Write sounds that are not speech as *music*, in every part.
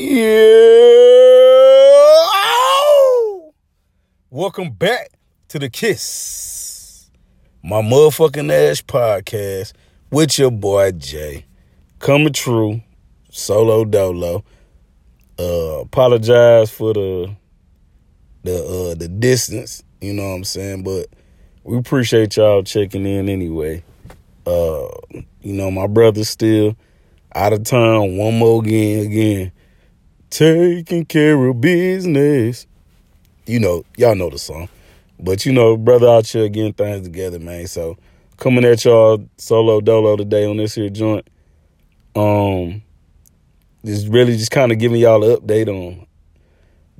Yeah. Welcome back to the Kiss, my motherfucking ass podcast with your boy Jae. Coming true, solo dolo. Uh, apologize for the the uh the distance, you know what I'm saying, but we appreciate y'all checking in anyway. Uh, you know, my brother's still out of town one more again again. Taking care of business. You know, y'all know the song. But you know, brother out here getting things together, man. So coming at y'all solo dolo today on this here joint. Um just really just kind of giving y'all an update on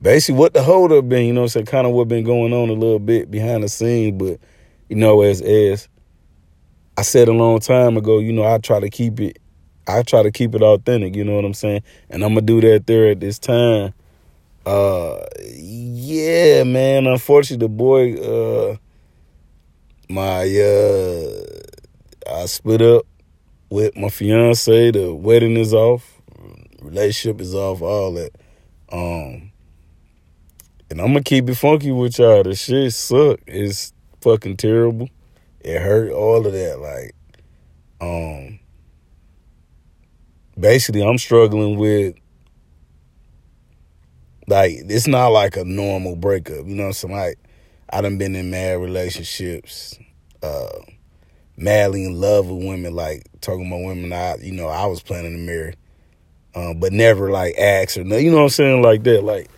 basically what the hold up been, you know I'm saying, kind of what been going on a little bit behind the scenes, but you know, as as I said a long time ago, you know, I try to keep it I try to keep it authentic, you know what I'm saying? And I'm gonna do that there at this time. Uh yeah, man. Unfortunately the boy uh my uh I split up with my fiance, the wedding is off, relationship is off, all that. Um and I'm gonna keep it funky with y'all. The shit suck. It's fucking terrible. It hurt all of that. Like, um basically I'm struggling with like it's not like a normal breakup. You know what I'm saying? Like I done been in mad relationships, uh madly in love with women, like talking about women I you know, I was planning to marry. Um, but never like ask or no, you know what I'm saying, like that. Like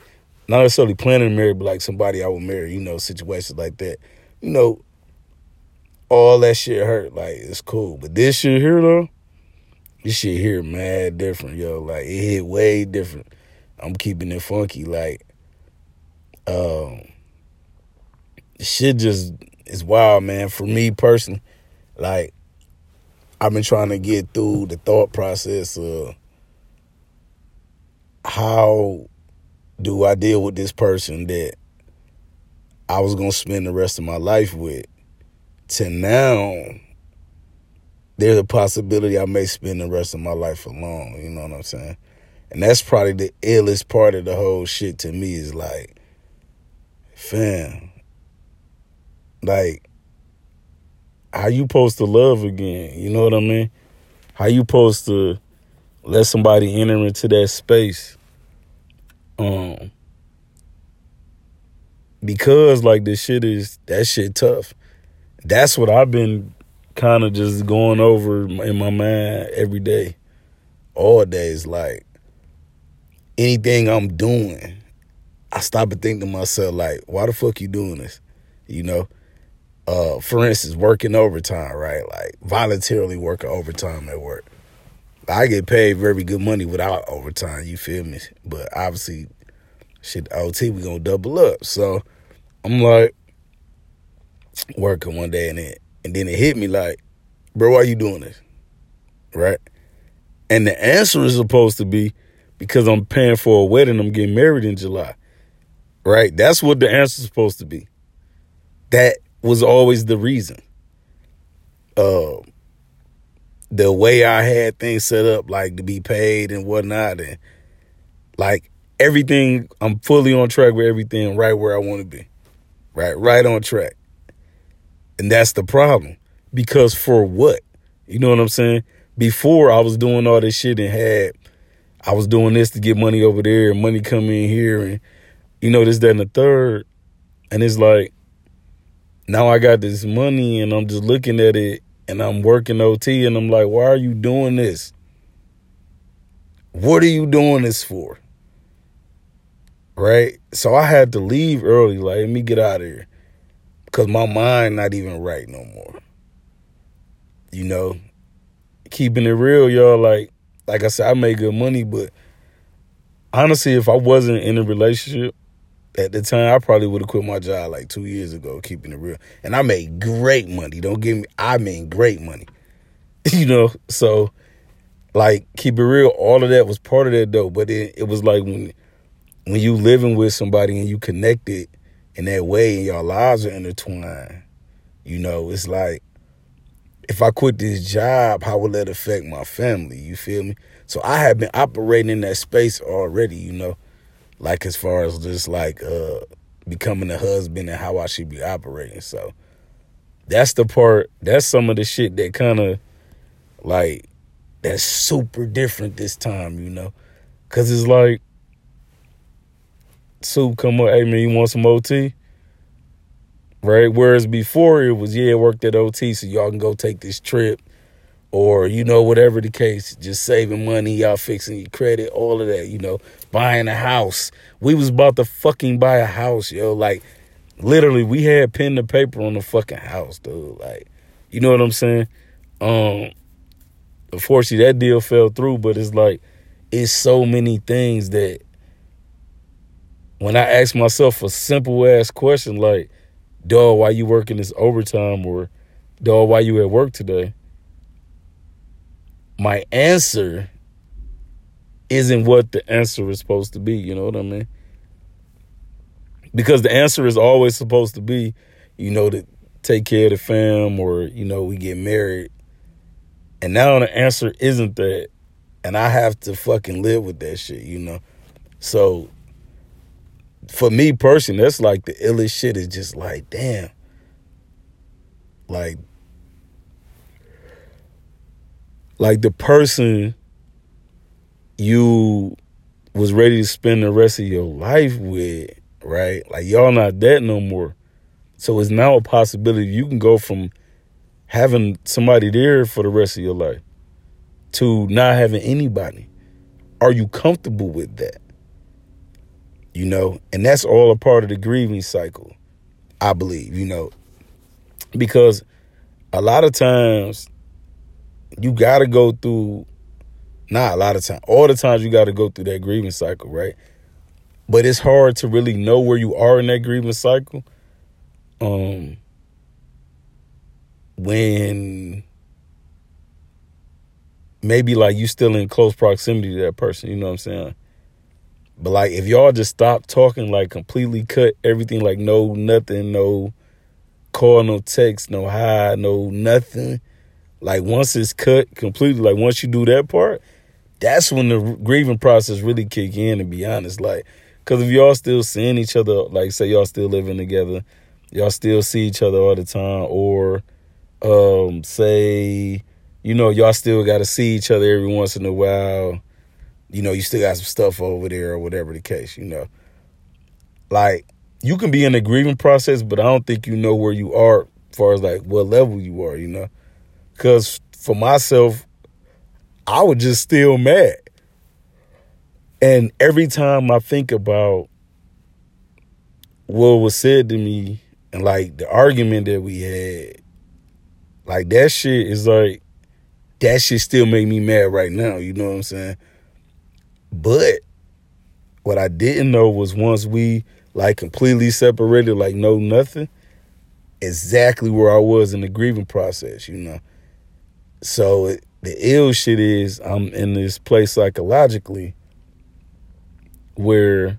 not necessarily planning to marry, but like somebody I would marry, you know, situations like that. You know, all that shit hurt. Like it's cool. But this shit here though, this shit here mad different, yo. Like it hit way different. I'm keeping it funky. Like, um, shit just is wild, man. For me personally, like I've been trying to get through the thought process of how do I deal with this person that I was gonna spend the rest of my life with to now there's a possibility I may spend the rest of my life alone. You know what I'm saying? And that's probably the illest part of the whole shit to me is like, fam, like, how you supposed to love again? You know what I mean? How you supposed to let somebody enter into that space? Um, because like this shit is that shit tough. That's what I've been kind of just going over in my mind every day, all days. Like anything I'm doing, I stop and think to myself, like, why the fuck you doing this? You know? Uh, for instance, working overtime, right? Like voluntarily working overtime at work. I get paid very good money without overtime, you feel me? But obviously, shit, OT, we gonna double up. So I'm like, working one day and it and then it hit me like, bro, why you doing this? Right? And the answer is supposed to be because I'm paying for a wedding, I'm getting married in July. Right? That's what the answer is supposed to be. That was always the reason. Uh, the way I had things set up, like to be paid and whatnot, and like everything, I'm fully on track with everything right where I want to be. Right? Right on track. And that's the problem. Because for what? You know what I'm saying? Before I was doing all this shit and had I was doing this to get money over there and money come in here and you know this, that, and the third. And it's like now I got this money and I'm just looking at it and I'm working OT and I'm like, why are you doing this? What are you doing this for? Right? So I had to leave early, like, let me get out of here. Cause my mind not even right no more. You know, keeping it real, y'all. Like, like I said, I make good money, but honestly, if I wasn't in a relationship at the time, I probably would have quit my job like two years ago. Keeping it real, and I made great money. Don't get me. I made great money. *laughs* you know, so like keep it real. All of that was part of that though, but it, it was like when when you living with somebody and you connected in that way and your lives are intertwined, you know, it's like if I quit this job, how will that affect my family? You feel me? So I have been operating in that space already, you know, like as far as just like uh becoming a husband and how I should be operating. So that's the part. That's some of the shit that kind of like that's super different this time, you know, because it's like soup come up, hey man, you want some OT? Right? Whereas before it was, yeah, work that OT so y'all can go take this trip. Or, you know, whatever the case, just saving money, y'all fixing your credit, all of that, you know, buying a house. We was about to fucking buy a house, yo. Like, literally, we had pen to paper on the fucking house, dude. Like, you know what I'm saying? Um, unfortunately, that deal fell through, but it's like, it's so many things that when I ask myself a simple ass question like, dog, why you working this overtime or dog, why you at work today? My answer isn't what the answer is supposed to be, you know what I mean? Because the answer is always supposed to be, you know, to take care of the fam or, you know, we get married. And now the answer isn't that. And I have to fucking live with that shit, you know? So for me personally, that's like the illest shit is just like, damn. Like, like the person you was ready to spend the rest of your life with, right? Like y'all not that no more. So it's now a possibility you can go from having somebody there for the rest of your life to not having anybody. Are you comfortable with that? You know, and that's all a part of the grieving cycle, I believe, you know, because a lot of times you got to go through, not a lot of times, all the times you got to go through that grieving cycle, right? But it's hard to really know where you are in that grieving cycle. Um, when maybe like you still in close proximity to that person, you know what I'm saying? But like if y'all just stop talking, like completely cut everything, like no nothing, no call, no text, no hi, no nothing. Like once it's cut completely, like once you do that part, that's when the grieving process really kick in. To be honest, like because if y'all still seeing each other, like say y'all still living together, y'all still see each other all the time, or um say you know y'all still got to see each other every once in a while you know, you still got some stuff over there or whatever the case, you know. Like, you can be in the grieving process, but I don't think you know where you are as far as like what level you are, you know. Cause for myself, I was just still mad. And every time I think about what was said to me and like the argument that we had, like that shit is like that shit still make me mad right now, you know what I'm saying? But what I didn't know was once we like completely separated, like no nothing, exactly where I was in the grieving process, you know. So it, the ill shit is I'm in this place psychologically where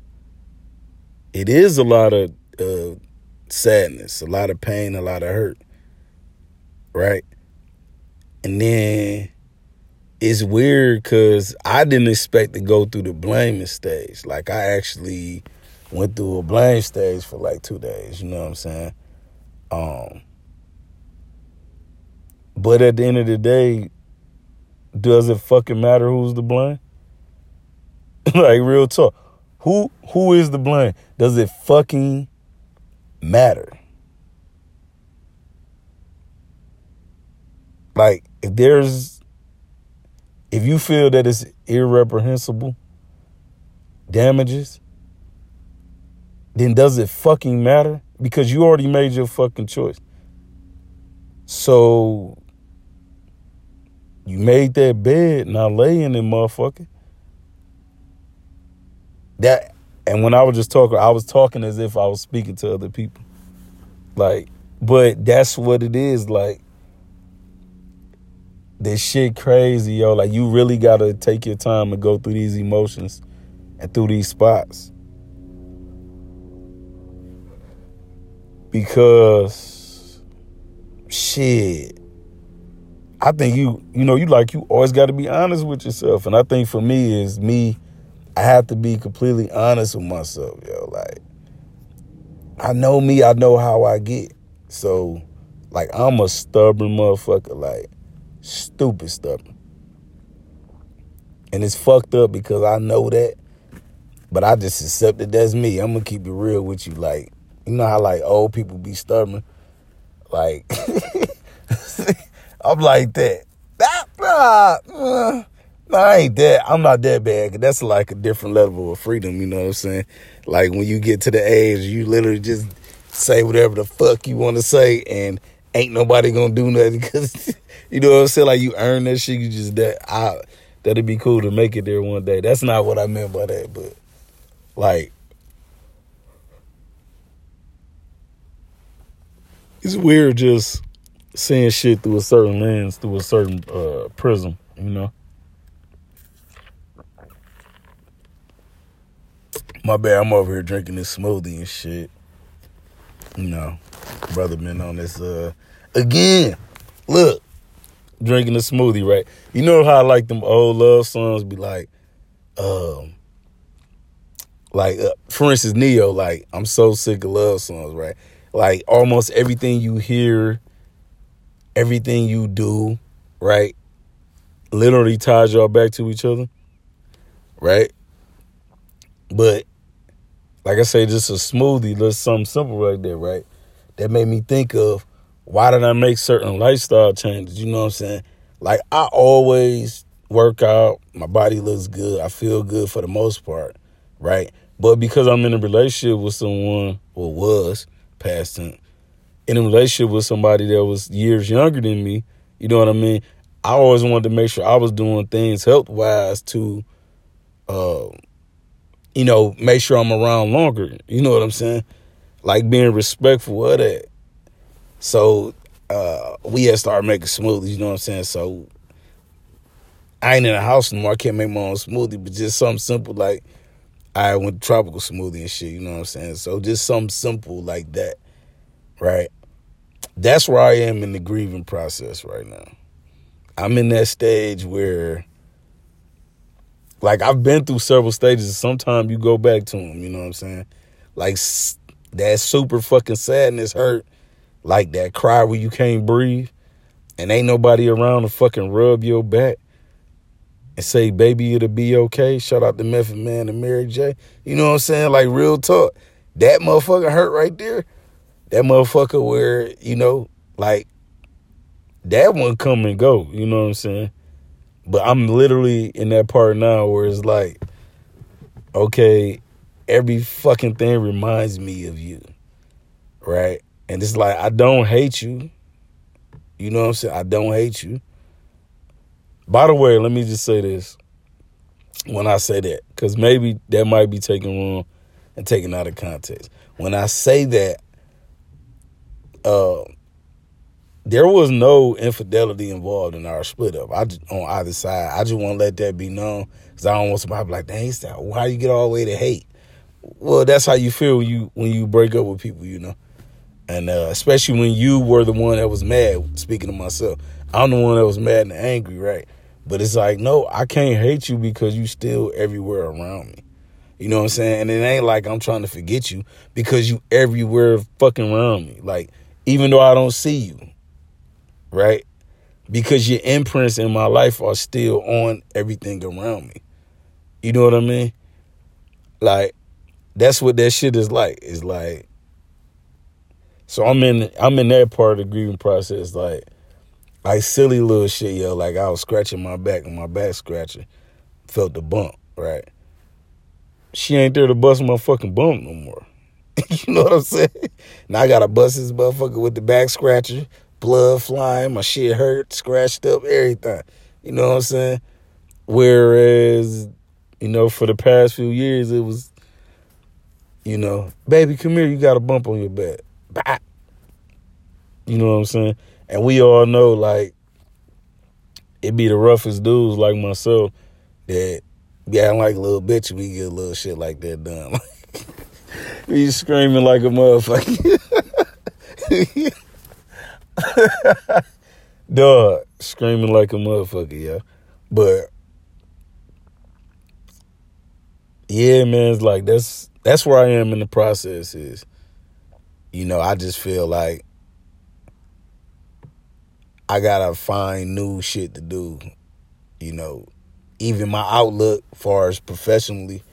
it is a lot of uh, sadness, a lot of pain, a lot of hurt, right? And then it's weird because I didn't expect to go through the blaming stage. Like I actually went through a blame stage for like two days. You know what I'm saying? Um, but at the end of the day, does it fucking matter who's the blame? *laughs* like real talk, who who is the blame? Does it fucking matter? Like if there's if you feel that it's irreprehensible damages, then does it fucking matter? Because you already made your fucking choice. So you made that bed, now lay in it, motherfucker. That and when I was just talking, I was talking as if I was speaking to other people. Like, but that's what it is. Like, this shit crazy, yo. Like you really gotta take your time and go through these emotions and through these spots. Because shit. I think you, you know, you like you always got to be honest with yourself, and I think for me is me, I have to be completely honest with myself, yo. Like, I know me, I know how I get, so like I'm a stubborn motherfucker, like stupid stubborn, and it's fucked up because I know that, but I just accept it that's me. I'm gonna keep it real with you, like you know how like old people be stubborn, like. *laughs* I'm like that. Uh, uh, no, I ain't that. I'm not that bad. That's like a different level of freedom. You know what I'm saying? Like when you get to the age, you literally just say whatever the fuck you want to say, and ain't nobody gonna do nothing because *laughs* you know what I'm saying. Like you earn that shit. You just that. I that'd be cool to make it there one day. That's not what I meant by that, but like. It's weird just seeing shit through a certain lens, through a certain uh, prism, you know. My bad, I'm over here drinking this smoothie and shit. You know, brother been on this uh again. Look, drinking a smoothie, right? You know how I like them old love songs be like, um, like uh, for instance, Ne-Yo, like I'm so sick of love songs, right? Like almost everything you hear everything you do, right, literally ties y'all back to each other, right? But like I say, just a smoothie, just something simple like that, right? That made me think of why did I make certain lifestyle changes? You know what I'm saying? Like I always work out, my body looks good, I feel good for the most part, right? But because I'm in a relationship with someone, or was past tense, in a relationship with somebody that was years younger than me, you know what I mean? I always wanted to make sure I was doing things health wise to, uh, you know, make sure I'm around longer. You know what I'm saying? Like being respectful of that. So uh, we had started making smoothies. You know what I'm saying? So I ain't in the house anymore. I can't make my own smoothie, but just something simple like I went tropical smoothie and shit. You know what I'm saying? So just something simple like that right? That's where I am in the grieving process right now. I'm in that stage where, like, I've been through several stages. Sometimes you go back to them, you know what I'm saying? Like, that super fucking sadness hurt, like that cry where you can't breathe, and ain't nobody around to fucking rub your back and say, baby, it'll be okay. Shout out to Method Man and Mary J. You know what I'm saying? Like, real talk. That motherfucker hurt right there that motherfucker where, you know, like that one come and go, you know what I'm saying? But I'm literally in that part now where it's like, okay, every fucking thing reminds me of you. Right? And it's like I don't hate you. You know what I'm saying? I don't hate you. By the way, let me just say this when I say that, because maybe that might be taken wrong and taken out of context. When I say that, uh, there was no infidelity involved in our split up. I just, on either side. I just want to let that be known because I don't want somebody to like, "Dang, how you get all the way to hate?" Well, that's how you feel when you when you break up with people, you know. And uh, especially when you were the one that was mad. Speaking of myself, I'm the one that was mad and angry, right? But it's like, no, I can't hate you because you still everywhere around me. You know what I'm saying? And it ain't like I'm trying to forget you because you everywhere fucking around me. Like even though I don't see you, right? Because your imprints in my life are still on everything around me. You know what I mean? Like, that's what that shit is like. It's like, so I'm in I'm in that part of the grieving process, like like silly little shit, yo. Like I was scratching my back and my back scratching. Felt the bump, right? She ain't there to bust my fucking bump no more. *laughs* you know what I'm saying? Now I gotta bust this motherfucker with the back scratcher, blood flying, my shit hurt, scratched up, everything. You know what I'm saying? Whereas, you know, for the past few years, it was, you know, baby, come here, you got a bump on your back. Bah. You know what I'm saying? And we all know, like, it be the roughest dudes like myself that acting like a little bitch we get a little shit like that done. *laughs* He's screaming like a motherfucker. *laughs* *laughs* Dog, screaming like a motherfucker, yeah. But yeah, man, it's like that's that's where I am in the process is. You know, I just feel like I gotta find new shit to do. You know, even my outlook, far as professionally,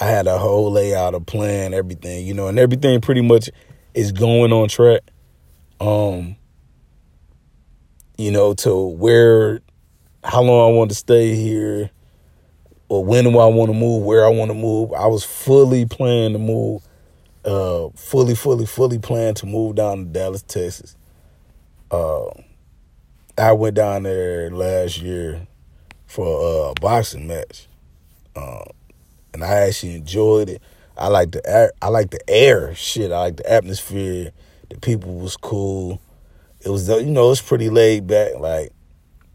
I had a whole layout, a plan, everything. You know, and everything pretty much is going on track. Um, you know, to where, how long I want to stay here, or when do I want to move, where I want to move. I was fully planning to move, uh, fully, fully, fully planned to move down to Dallas, Texas. Uh, I went down there last year for a boxing match, uh, and I actually enjoyed it. I like the air, I like the air, shit. I like the atmosphere. The people was cool. It was, you know, it's pretty laid back, like,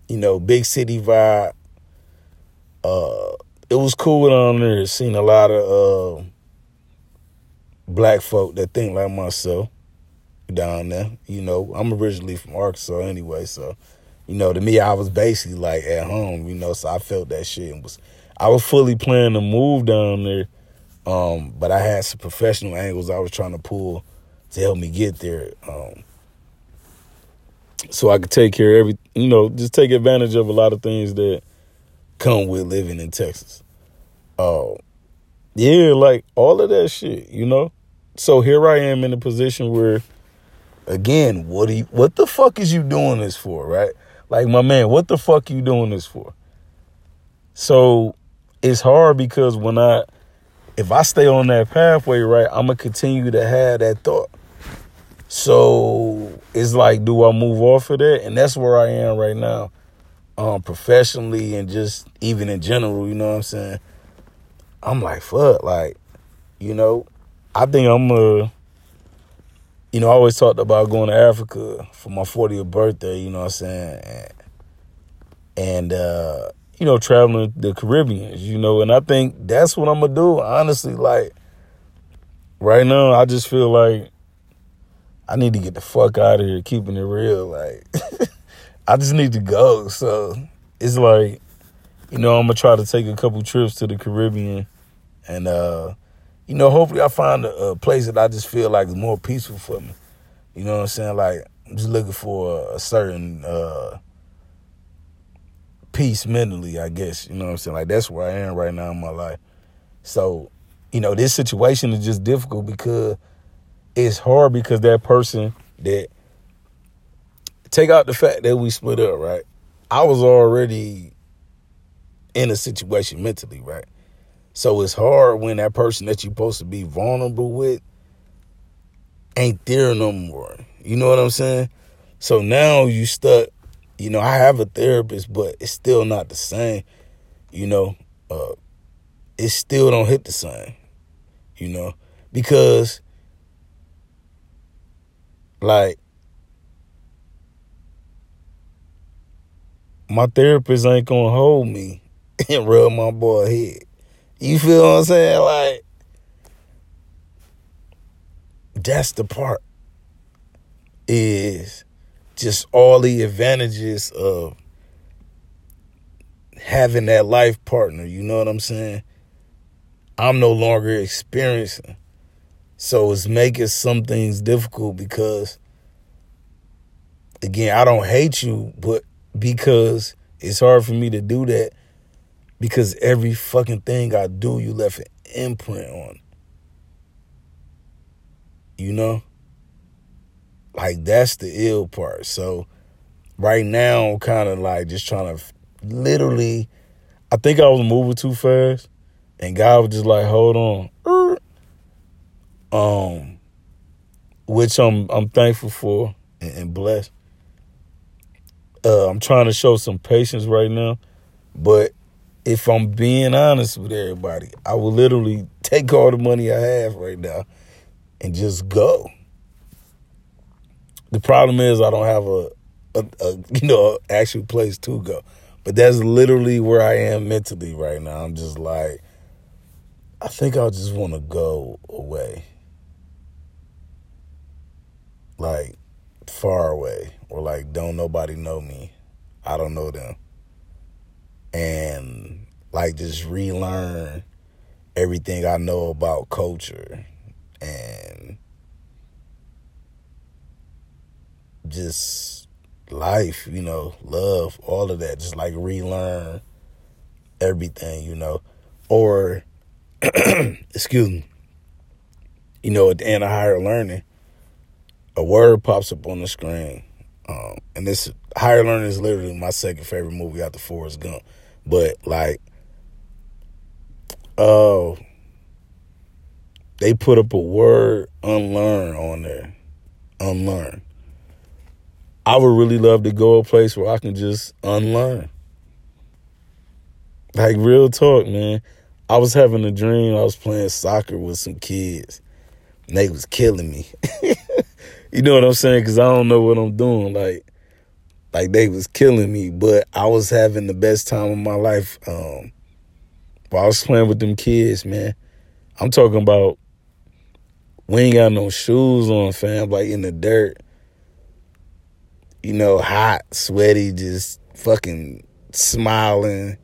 you know, big city vibe. Uh, it was cool down there. Seen a lot of uh, black folk that think like myself down there. You know, I'm originally from Arkansas anyway, so you know, to me, I was basically like at home. You know, so I felt that shit and was I was fully planning to move down there, um, but I had some professional angles I was trying to pull to help me get there. Um, so I could take care of every, you know, just take advantage of a lot of things that come with living in Texas. Uh, yeah, like all of that shit, you know. So here I am in a position where, again, what do you, what the fuck is you doing this for, right? Like my man, what the fuck you doing this for? So it's hard because when I, if I stay on that pathway, right, I'm gonna continue to have that thought. So it's like, do I move off of that? And that's where I am right now, um, professionally and just even in general. You know what I'm saying? I'm like, fuck, like, you know, I think I'm uh you know, I always talked about going to Africa for my 40th birthday, you know what I'm saying? And, uh, you know, traveling the Caribbean, you know, and I think that's what I'm gonna do. Honestly, like right now, I just feel like I need to get the fuck out of here, keeping it real. Like, *laughs* I just need to go. So it's like, you know, I'm gonna try to take a couple trips to the Caribbean, and uh, you know, hopefully I find a, a, place that I just feel like is more peaceful for me. You know what I'm saying? Like I'm just looking for a, a certain uh, peace mentally, I guess. You know what I'm saying? Like that's where I am right now in my life. So, you know, this situation is just difficult because it's hard because that person that take out the fact that we split up, right? I was already in a situation mentally, right? So it's hard when that person that you're supposed to be vulnerable with ain't there no more. You know what I'm saying? So now you stuck, you know, I have a therapist, but it's still not the same. You know, uh, it still don't hit the same, you know, because like my therapist ain't gonna hold me *laughs* and rub my boy head. You feel what I'm saying? Like that's the part is just all the advantages of having that life partner, you know what I'm saying? I'm no longer experiencing. So it's making some things difficult because, again, I don't hate you, but because it's hard for me to do that because every fucking thing I do, you left an imprint on. You know? Like, that's the ill part. So, right now, I'm kind of like just trying to literally, I think I was moving too fast. And God was just like, hold on. Um, which I'm I'm thankful for and, and blessed. Uh, I'm trying to show some patience right now, but if I'm being honest with everybody, I will literally take all the money I have right now and just go. The problem is I don't have a, a, a *laughs* you know actual place to go, but that's literally where I am mentally right now. I'm just like, I think I just want to go away. Like, far away or like don't nobody know me. I don't know them. And like just relearn everything I know about culture and just life, you know, love, all of that. Just like relearn everything, you know. Or *clears throat* excuse me. You know, at the end of higher learning, a word pops up on the screen. Um, and this higher learning is literally my second favorite movie after Forrest Gump. But like uh they put up a word unlearn on there. Unlearn. I would really love to go a place where I can just unlearn. Like real talk, man. I was having a dream. I was playing soccer with some kids. And they was killing me. *laughs* you know what I'm saying? Cause I don't know what I'm doing. Like, like they was killing me, but I was having the best time of my life. Um, while I was playing with them kids, man. I'm talking about we ain't got no shoes on, fam, like in the dirt. You know, hot, sweaty, just fucking smiling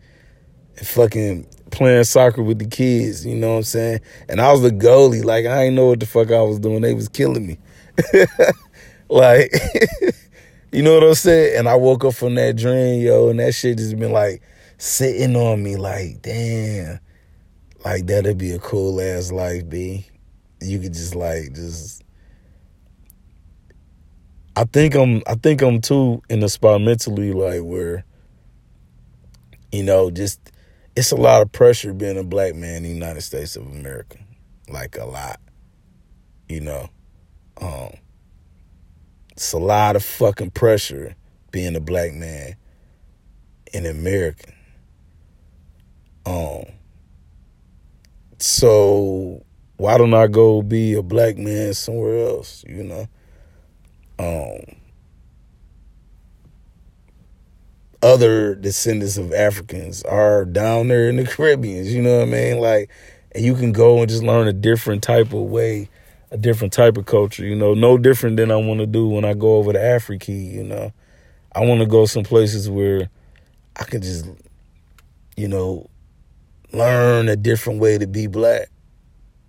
and fucking playing soccer with the kids, you know what I'm saying? And I was the goalie, like I ain't know what the fuck I was doing. They was killing me. *laughs* like *laughs* you know what I'm saying? And I woke up from that dream, yo, and that shit just been like sitting on me like, damn, like that'd be a cool ass life, B. You could just like just I think I'm I think I'm too in the spot mentally like where you know, just it's a lot of pressure being a black man in the United States of America. Like a lot. You know. Um it's a lot of fucking pressure being a black man in America. Um, so why don't I go be a black man somewhere else? You know, um, other descendants of Africans are down there in the *laughs* Caribbean. You know what I mean? Like, and you can go and just learn a different type of way, a different type of culture. You know, no different than I want to do when I go over to Africa. You know, I want to go some places where I can just, you know, learn a different way to be black.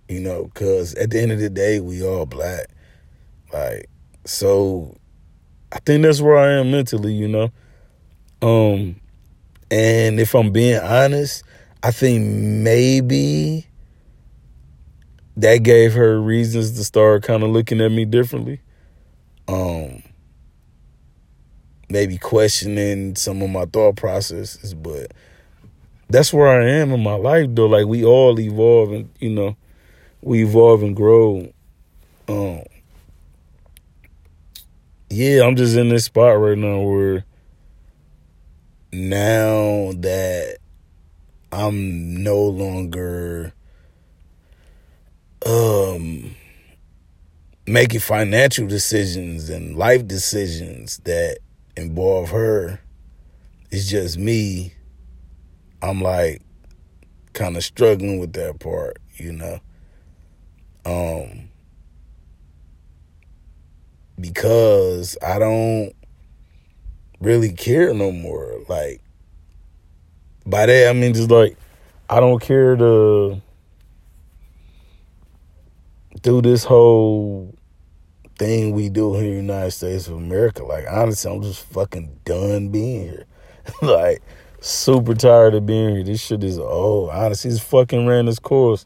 You know, because at the end of the day, we all black. Like, so I think that's where I am mentally, you know. Um, and if I'm being honest, I think maybe that gave her reasons to start kind of looking at me differently. Um, maybe questioning some of my thought processes, but that's where I am in my life though. Like we all evolve and you know, we evolve and grow. Um Yeah, I'm just in this spot right now where now that I'm no longer um making financial decisions and life decisions that involve her. It's just me I'm like kind of struggling with that part, you know. Um because I don't really care no more. Like by that I mean just like I don't care to do this whole thing we do here in the United States of America. Like honestly, I'm just fucking done being here. *laughs* like super tired of being here. This shit is old. Honestly, it's fucking ran its course.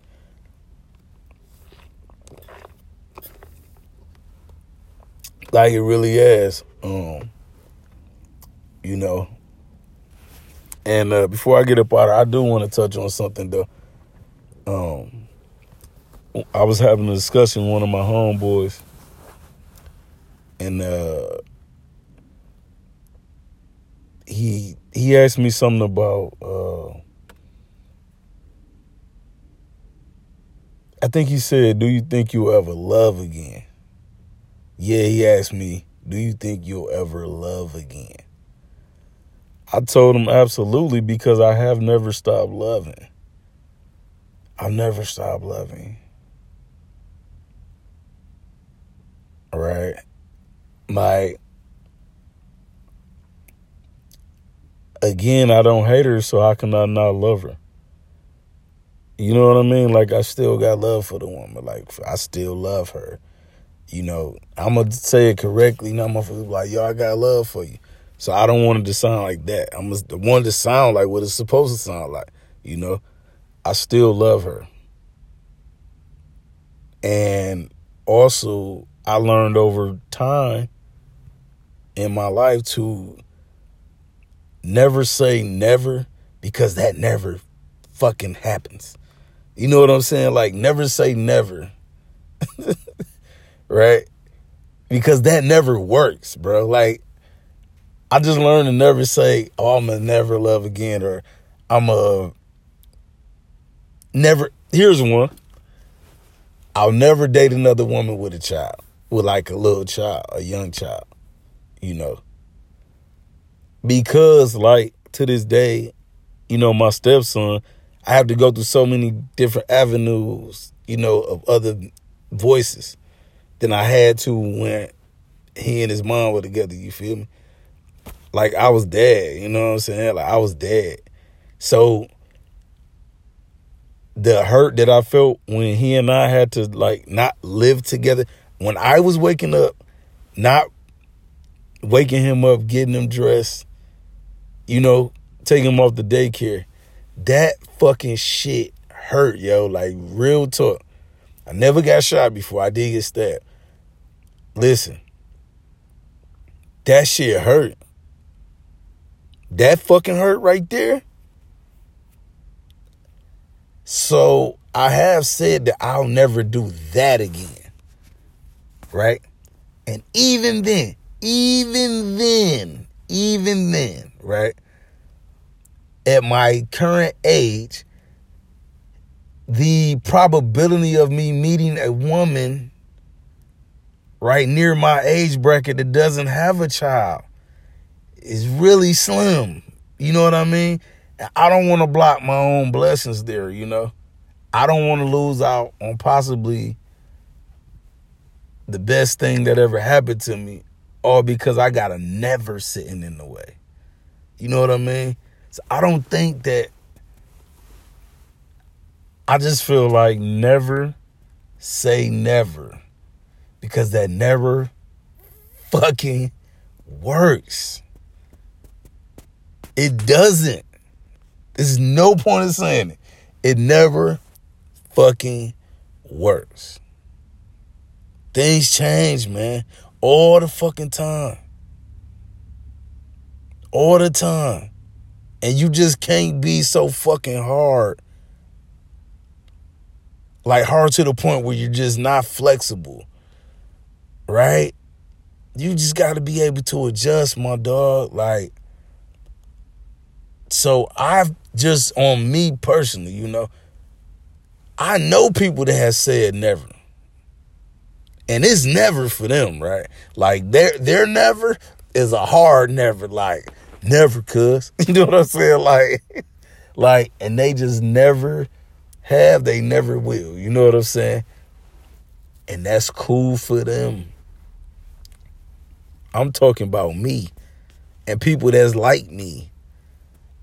Like it really is. Um, you know. And uh, before I get up out, I do want to touch on something though. Um, I was having a discussion with one of my homeboys, and uh, he he asked me something about uh I think he said, "Do you think you'll ever love again?" Yeah, he asked me, "Do you think you'll ever love again?" I told him absolutely because I have never stopped loving. I've never stopped loving. All right? like again, I don't hate her, so how can I not love her? You know what I mean? Like I still got love for the woman. Like I still love her. You know, I'm gonna say it correctly. Gonna be like, yo, I got love for you. So I don't want it to sound like that. I'm the one to sound like what it's supposed to sound like. You know, I still love her. And also, I learned over time in my life to never say never because that never fucking happens. You know what I'm saying? Like, never say never. *laughs* right? Because that never works, bro. Like, I just learned to never say, oh, I'm gonna never love again, or I'm a never. Here's one. I'll never date another woman with a child, with like a little child, a young child, you know. Because, like, to this day, you know, my stepson, I have to go through so many different avenues, you know, of other voices than I had to when he and his mom were together, you feel me? Like I was dead, you know what I'm saying? Like I was dead. So the hurt that I felt when he and I had to like not live together, when I was waking up, not waking him up, getting him dressed, you know, taking him off the daycare, that fucking shit hurt, yo. Like real talk. I never got shot before. I did get stabbed. Listen, that shit hurt. That fucking hurt right there. So I have said that I'll never do that again. Right? And even then, even then, even then, right? At my current age, the probability of me meeting a woman right near my age bracket that doesn't have a child is really slim. You know what I mean? I don't want to block my own blessings there, you know? I don't want to lose out on possibly the best thing that ever happened to me, all because I got a never sitting in the way. You know what I mean? So I don't think that. I just feel like never say never because that never fucking works. It doesn't. There's no point in saying it. It never fucking works. Things change, man. All the fucking time. All the time. And you just can't be so fucking hard. Like hard to the point where you're just not flexible. Right? You just got to be able to adjust, my dog. Like, so I've just on me personally, you know, I know people that have said never. And it's never for them, right? Like their their never is a hard never, like never cuz. *laughs* You know what I'm saying? Like *laughs* like and they just never have, they never will. You know what I'm saying? And that's cool for them. I'm talking about me and people that's like me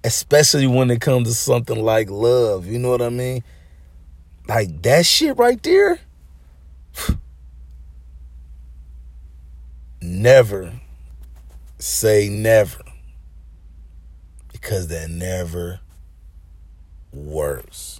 especially when it comes to something like love. You know what I mean? Like that shit right there. *sighs* never say never because that never works.